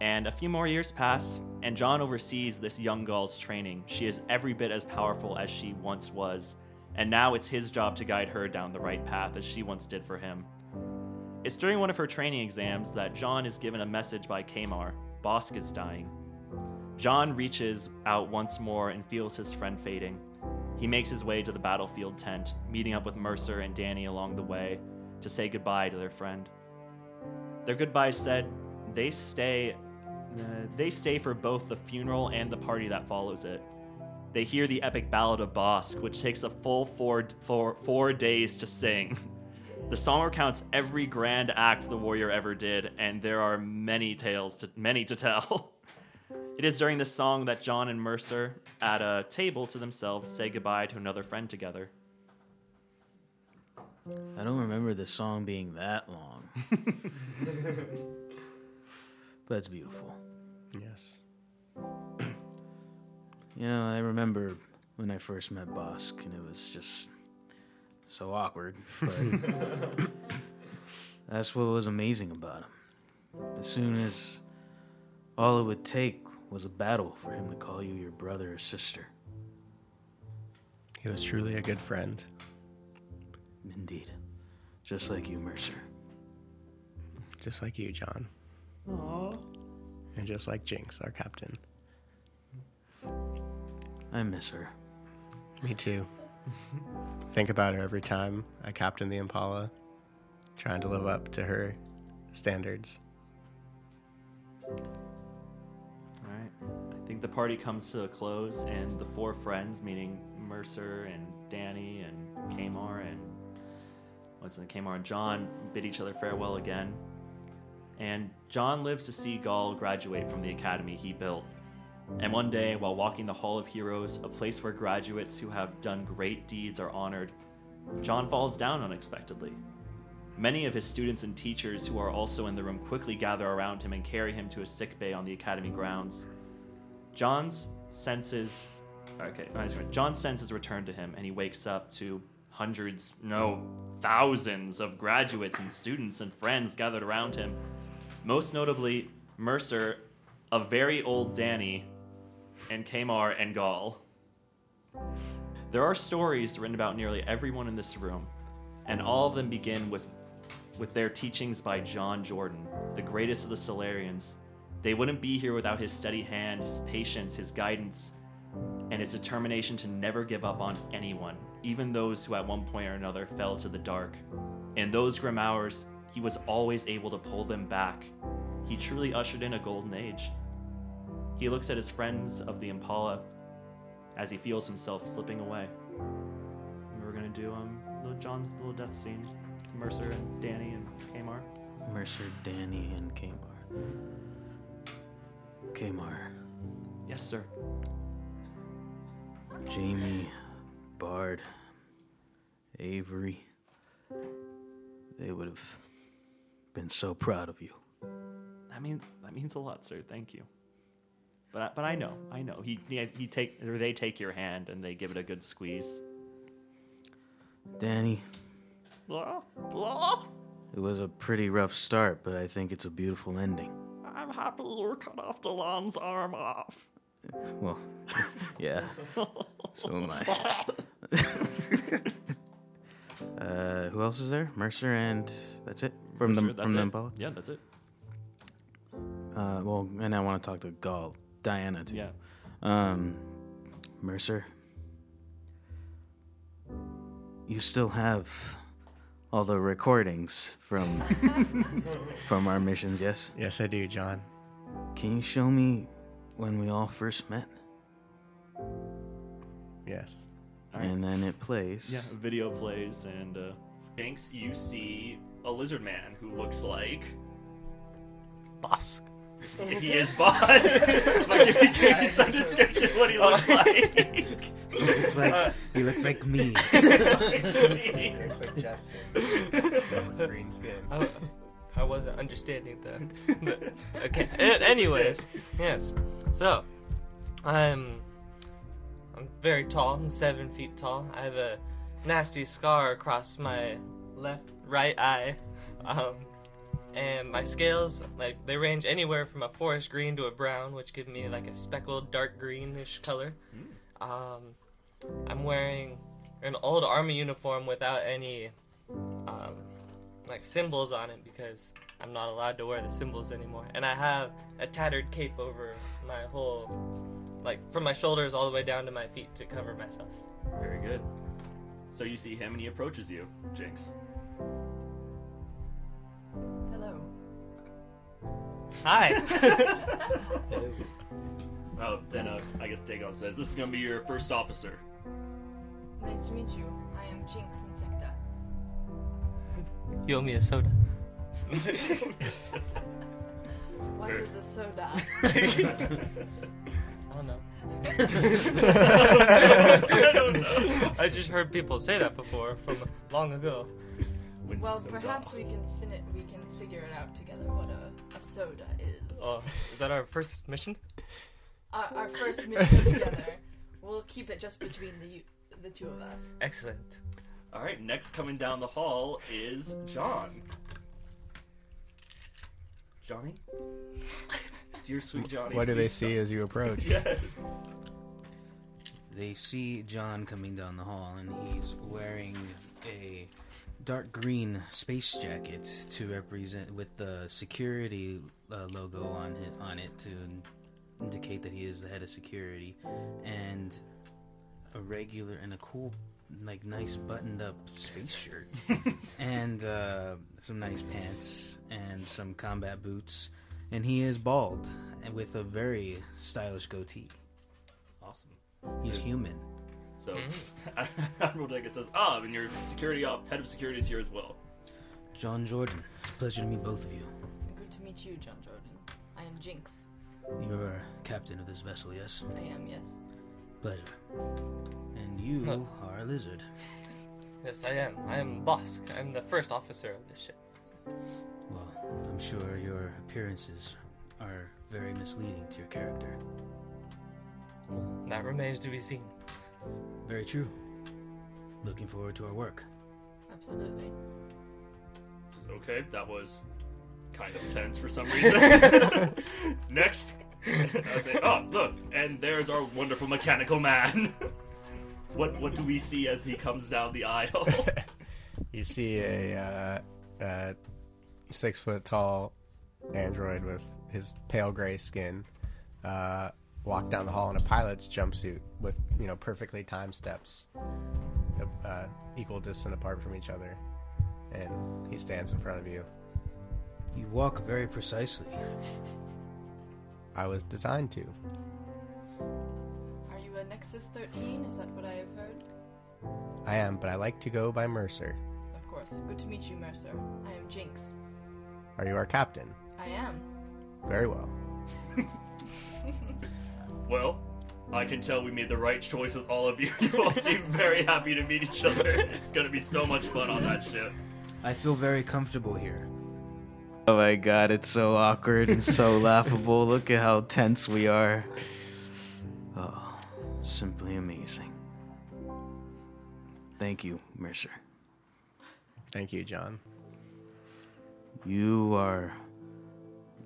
And a few more years pass, and John oversees this young Gaul's training. She is every bit as powerful as she once was, and now it's his job to guide her down the right path as she once did for him. It's during one of her training exams that John is given a message by Kamar. Bosk is dying. John reaches out once more and feels his friend fading. He makes his way to the battlefield tent, meeting up with Mercer and Danny along the way to say goodbye to their friend. Their goodbyes said, they stay uh, they stay for both the funeral and the party that follows it. They hear the epic ballad of Bosk, which takes a full four, four, four days to sing. The song recounts every grand act the warrior ever did, and there are many tales to many to tell. It is during this song that John and Mercer, at a table to themselves, say goodbye to another friend together. I don't remember the song being that long. but it's beautiful. Yes. You know, I remember when I first met Bosk, and it was just so awkward. But that's what was amazing about him. As soon as all it would take was a battle for him to call you your brother or sister. He was truly a good friend. Indeed. Just like you, Mercer. Just like you, John. Aww. And just like Jinx, our captain. I miss her. Me too. Think about her every time I captain the Impala, trying to live up to her standards. The party comes to a close, and the four friends, meaning Mercer and Danny and Kamar and what's it, Kamar and John, bid each other farewell again. And John lives to see Gaul graduate from the academy he built. And one day, while walking the Hall of Heroes, a place where graduates who have done great deeds are honored, John falls down unexpectedly. Many of his students and teachers who are also in the room quickly gather around him and carry him to a sick bay on the academy grounds. John's senses okay, John's senses return to him and he wakes up to hundreds, no, thousands of graduates and students and friends gathered around him. Most notably, Mercer, a very old Danny, and Kamar and Gaul. There are stories written about nearly everyone in this room, and all of them begin with with their teachings by John Jordan, the greatest of the Solarians. They wouldn't be here without his steady hand, his patience, his guidance, and his determination to never give up on anyone, even those who at one point or another fell to the dark. In those grim hours, he was always able to pull them back. He truly ushered in a golden age. He looks at his friends of the Impala as he feels himself slipping away. And we're gonna do um little John's little death scene. Mercer and Danny and Kamar. Mercer, Danny, and Kamar. Kamar, Yes, sir. Jamie, Bard, Avery. They would have been so proud of you. That means that means a lot, sir. Thank you. But I- but I know, I know. He he, he take or they take your hand and they give it a good squeeze. Danny, it was a pretty rough start, but I think it's a beautiful ending. I'm I'm happy you cut off Delon's arm off. Well, yeah. So am I. uh, who else is there? Mercer and that's it from Mercer, the that's from the it. Impala. Yeah, that's it. Uh, well, and I want to talk to Gaul, Diana too. Yeah. Um, Mercer, you still have all the recordings from from our missions, yes? Yes, I do, John. Can you show me when we all first met? Yes. All right. And then it plays. Yeah, video plays, and uh, Jinx, you see a lizard man who looks like Bosk. he is boss. but give me give me some description of what he looks like. He looks like he looks like me. he Looks like Justin with green skin. I, I wasn't understanding the. the okay. a- anyways, yes. So, I'm. I'm very tall. I'm seven feet tall. I have a nasty scar across my left right eye, um, and my scales like they range anywhere from a forest green to a brown, which give me like a speckled dark greenish color. Um, I'm wearing an old army uniform without any um, like symbols on it because I'm not allowed to wear the symbols anymore. And I have a tattered cape over my whole, like from my shoulders all the way down to my feet to cover myself. Very good. So you see him, and he approaches you, Jinx. Hello. Hi. Oh, then uh, I guess Dagon says, "This is gonna be your first officer." Nice to meet you. I am Jinx Insecta. you owe me a soda. What Very- is a soda? I don't know. I don't know. I just heard people say that before from long ago. When well, so perhaps we can fin- we can figure it out together what a, a soda is. Oh, is that our first mission? Our, our first mission together. We'll keep it just between the the two of us. Excellent. All right, next coming down the hall is John. Johnny? Dear sweet Johnny. What do they please see as you approach? stop. Yes. They see John coming down the hall, and he's wearing a dark green space jacket to represent with the security uh, logo on it on it to indicate that he is the head of security, and a regular and a cool, like nice buttoned up space shirt, and uh, some nice pants and some combat boots, and he is bald and with a very stylish goatee. Awesome. He's human. So, Admiral Deckard says, ah, and your security op, head of security is here as well. John Jordan, it's a pleasure to meet both of you. Good to meet you, John Jordan. I am Jinx. You're captain of this vessel, yes? I am, yes. Pleasure. And you Huh. are a lizard. Yes, I am. I am Bosk. I'm the first officer of this ship. Well, I'm sure your appearances are very misleading to your character. Well, that remains to be seen. Very true. Looking forward to our work. Absolutely. Okay, that was kind of tense for some reason. Next, I say, oh, look, and there's our wonderful mechanical man. what what do we see as he comes down the aisle? You see a uh, uh, six foot tall android with his pale gray skin uh, walk down the hall in a pilot's jumpsuit with you know perfectly timed steps, uh, equal distant apart from each other, and he stands in front of you. You walk very precisely. I was designed to. Are you a Nexus 13? Is that what I have heard? I am, but I like to go by Mercer. Of course. Good to meet you, Mercer. I am Jinx. Are you our captain? I am. Very well. well, I can tell we made the right choice with all of you. You all seem very happy to meet each other. It's gonna be so much fun on that ship. I feel very comfortable here. Oh my god, it's so awkward and so laughable. Look at how tense we are. Oh, simply amazing. Thank you, Mercer. Thank you, John. You are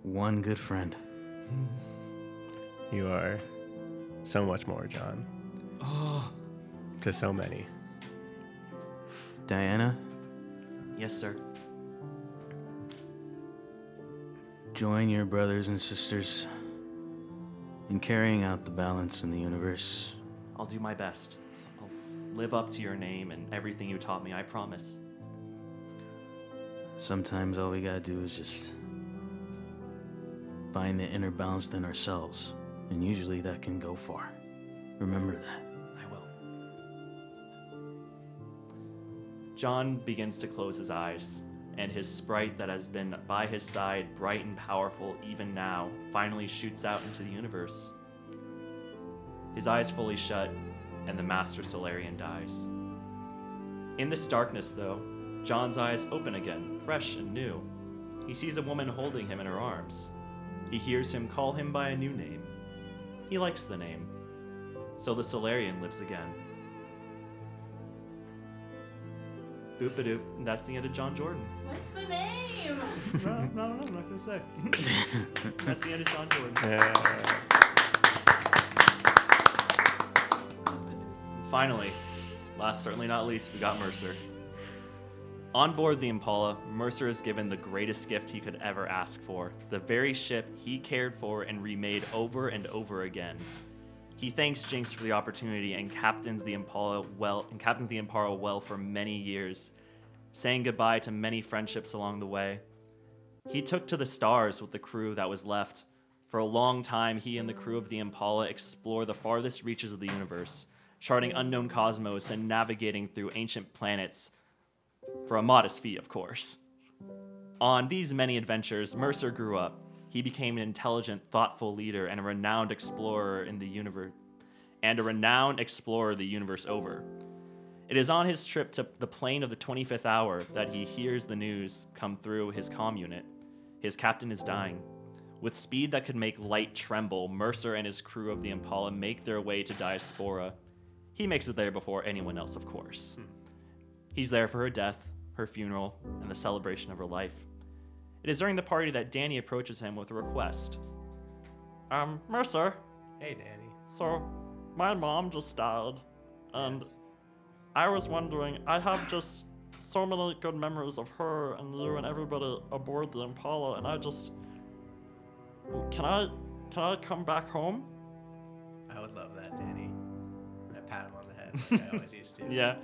one good friend. You are so much more, John. To so many. Diana, Yes, sir. Join your brothers and sisters in carrying out the balance in the universe. I'll do my best. I'll live up to your name and everything you taught me, I promise. Sometimes all we gotta do is just find the inner balance in ourselves, and usually that can go far. Remember that. I will. John begins to close his eyes, and his sprite that has been by his side, bright and powerful even now, finally shoots out into the universe. His eyes fully shut, and the Master Solarian dies. In this darkness, though, John's eyes open again, fresh and new. He sees a woman holding him in her arms. He hears him call him by a new name. He likes the name. So the Solarian lives again. Boop a doop. That's the end of John Jordan. What's the name? no, no, no, I'm not gonna say. That's the end of John Jordan. Yeah. Finally, last certainly not least, we got Mercer. On board the Impala, Mercer is given the greatest gift he could ever ask for the very ship he cared for and remade over and over again. He thanks Jinx for the opportunity and captains the Impala well and captains the Impala well for many years, saying goodbye to many friendships along the way. He took to the stars with the crew that was left. For a long time, he and the crew of the Impala explore the farthest reaches of the universe, charting unknown cosmos and navigating through ancient planets for a modest fee, of course. On these many adventures, Mercer grew up. He became an intelligent, thoughtful leader and a renowned explorer in the universe, and a renowned explorer the universe over. It is on his trip to the plane of the 25th hour that he hears the news come through his comm unit. His captain is dying. With speed that could make light tremble, Mercer and his crew of the Impala make their way to Diaspora. He makes it there before anyone else, of course. Hmm. He's there for her death, her funeral, and the celebration of her life. It is during the party that Danny approaches him with a request. Um, Mercer, Hey, Danny. so my mom just died, and I was wondering, I have just so many good memories of her and you and everybody aboard the Impala, and I just can I can I come back home? I would love that, Danny. I pat him on the head like I always used to. Yeah.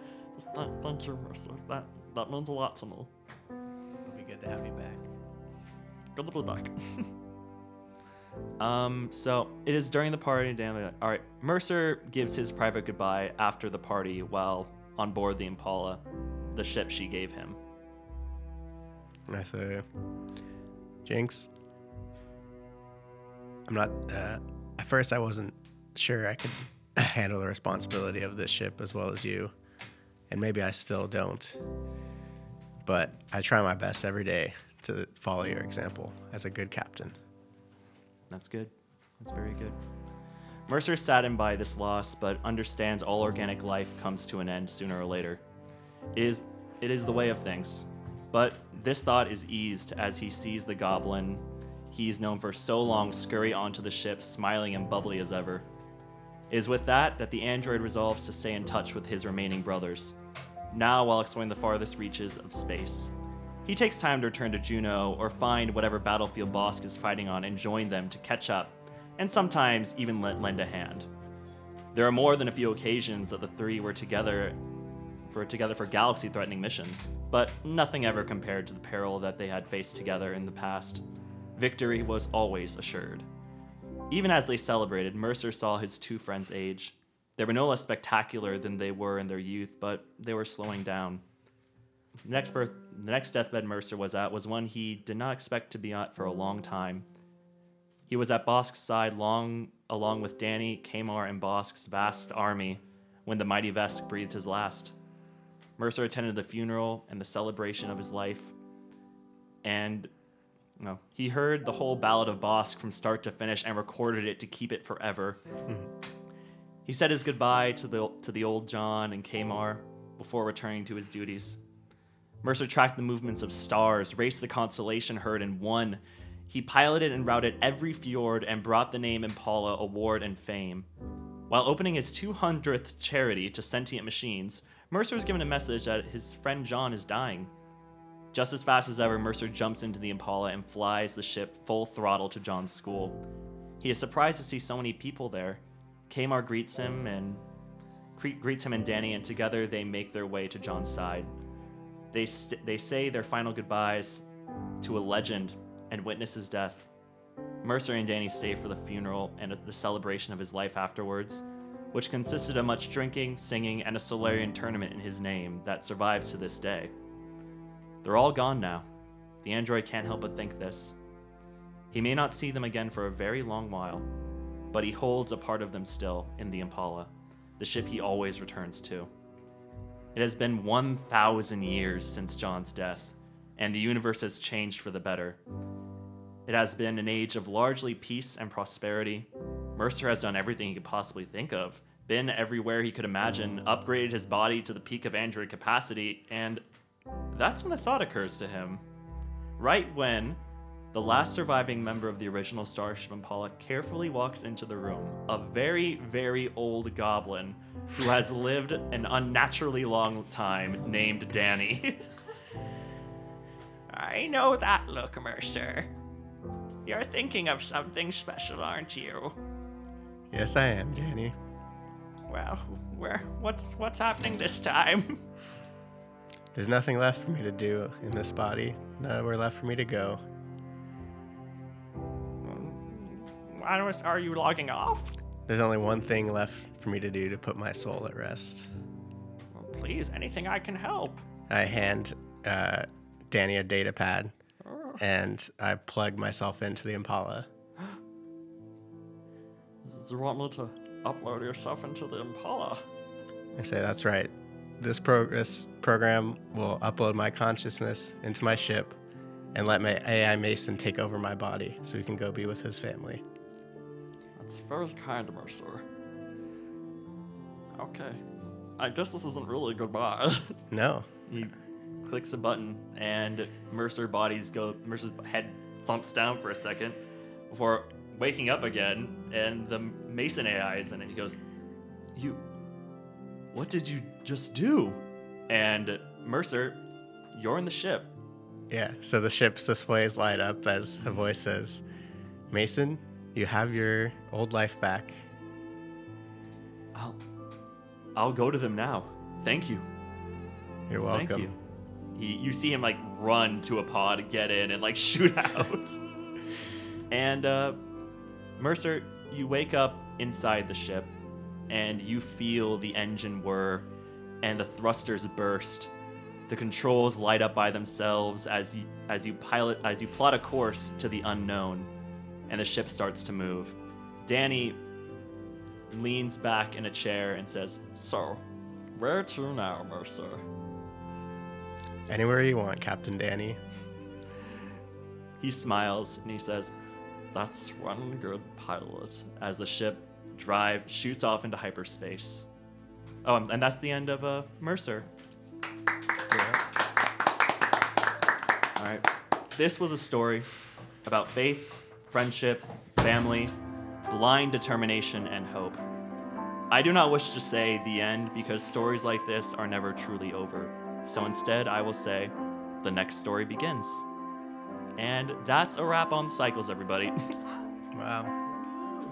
Th- thank you, Mercer. That that means a lot to me. It'll be good to have you back. To be back. um, so it is during the party. Dan, all right. Mercer gives his private goodbye after the party while on board the Impala, the ship she gave him. I say, Jinx, I'm not. Uh, at first, I wasn't sure I could handle the responsibility of this ship as well as you, and maybe I still don't. But I try my best every day to follow your example as a good captain. That's good. That's very good. Mercer is saddened by this loss, but understands all organic life comes to an end sooner or later. It is, it is the way of things. But this thought is eased as he sees the goblin he's known for so long scurry onto the ship, smiling and bubbly as ever. It is with that that the android resolves to stay in touch with his remaining brothers, now while exploring the farthest reaches of space. He takes time to return to Juno or find whatever battlefield Bosk is fighting on and join them to catch up, and sometimes even lend a hand. There are more than a few occasions that the three were together for together for galaxy-threatening missions, but nothing ever compared to the peril that they had faced together in the past. Victory was always assured. Even as they celebrated, Mercer saw his two friends age. They were no less spectacular than they were in their youth, but they were slowing down. Next birth, the next deathbed Mercer was at was one he did not expect to be at for a long time. He was at Bosk's side long, along with Danny, Kamar, and Bosk's vast army when the mighty Vesk breathed his last. Mercer attended the funeral and the celebration of his life, and no, he heard the whole ballad of Bosk from start to finish and recorded it to keep it forever. He said his goodbye to the to the old John and Kamar before returning to his duties. Mercer tracked the movements of stars, raced the constellation herd, and won. He piloted and routed every fjord and brought the name Impala award and fame. While opening his 200th charity to sentient machines, Mercer was given a message that his friend John is dying. Just as fast as ever, Mercer jumps into the Impala and flies the ship full throttle to John's school. He is surprised to see so many people there. Kamar greets him and greets him and Danny, and together they make their way to John's side. They st- they say their final goodbyes to a legend and witness his death. Mercer and Danny stay for the funeral and the celebration of his life afterwards, which consisted of much drinking, singing, and a Solarian tournament in his name that survives to this day. They're all gone now. The android can't help but think this. He may not see them again for a very long while, but he holds a part of them still in the Impala, the ship he always returns to. It has been 1,000 years since John's death, and the universe has changed for the better. It has been an age of largely peace and prosperity. Mercer has done everything he could possibly think of, been everywhere he could imagine, upgraded his body to the peak of android capacity, and that's when a thought occurs to him. Right when the last surviving member of the original Starship Impala carefully walks into the room, a very, very old goblin who has lived an unnaturally long time named Danny. I know that look, Mercer. You're thinking of something special, aren't you? Yes, I am, Danny. Well, where what's what's happening this time? There's nothing left for me to do in this body. Nowhere left for me to go. I are you logging off? There's only one thing left for me to do to put my soul at rest. Well, please, anything I can help. I hand uh, Danny a data pad and I plug myself into the Impala. You want me to upload yourself into the Impala? I say, that's right. This, pro- this program will upload my consciousness into my ship and let my AI Mason take over my body so he can go be with his family. That's very kind, of Mercer. Okay. I guess this isn't really goodbye. No. he clicks a button and Mercer bodies go Mercer's head thumps down for a second before waking up again and the Mason AI is in it. He goes, You what did you just do? And Mercer, you're in the ship. Yeah, so the ship's displays light up as a voice says, Mason, you have your old life back. I'll I'll go to them now. Thank you. You're welcome. Thank you. He, you see him like run to a pod, get in, and like shoot out. and uh, Mercer, you wake up inside the ship, and you feel the engine whir, and the thrusters burst. The controls light up by themselves as you as you pilot as you plot a course to the unknown, and the ship starts to move. Danny leans back in a chair and says, "So, where to now, Mercer?" Anywhere you want, Captain Danny. He smiles and he says, That's one good pilot. As the ship drive shoots off into hyperspace. Oh, and- and that's the end of uh, Mercer. All right. This was a story about faith, friendship, family, blind determination, and hope. I do not wish to say the end because stories like this are never truly over. So instead, I will say, the next story begins. And that's a wrap on cycles, everybody. Wow.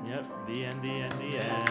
yep, the end, the end, the end.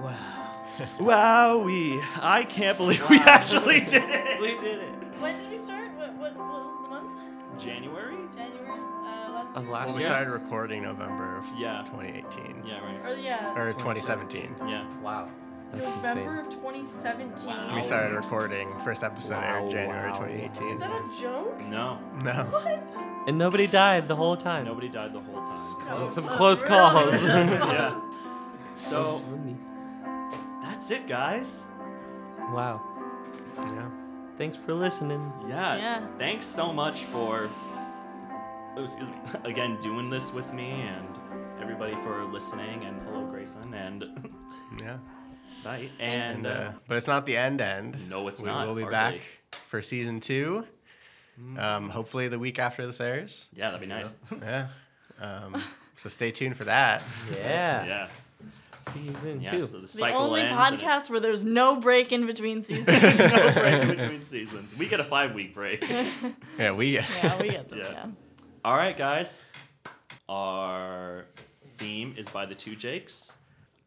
Wow. Wowee! I can't believe we actually did it. We did it. When did we start? What, what, what was the month? January? January uh, last Of year? last Well, we year. started recording November of Yeah. 2018. Yeah, right. Or yeah, Or 2017. Yeah. Wow. That's November insane. of 2017. We started recording. First episode aired Wow, January wow. 2018. Is that a joke? No, No. What? And nobody died the whole time. nobody died the whole time. That Some so close real. calls. Yeah. So that's it, guys. Wow. Yeah. Thanks for listening. Yeah. Yeah. Thanks so much for, oh, excuse me, again doing this with me and everybody for listening and hello Grayson and Yeah. bye and, And, uh, uh, but it's not the end end. No, it's not. We'll be hardly. back for season two. Mm. Um, hopefully the week after this airs. Yeah, that'd be nice. Yeah. Um, so stay tuned for that. Yeah. Yeah. Season Yeah. two. So the The cycle only ends and it- podcast where there's no break in between seasons. no break in between seasons. We get a five week break. Yeah, we. yeah, we get them. Yeah. Yeah. All right, guys. Our theme is by the two Jakes.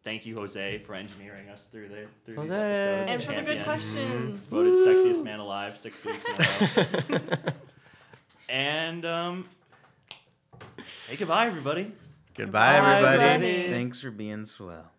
Thank you, Jose, for engineering us through the through these Jose. episodes. And for the good questions. Voted sexiest man alive six weeks in a row. and um, say goodbye, everybody. Goodbye, Bye, everybody. everybody. Thanks for being swell.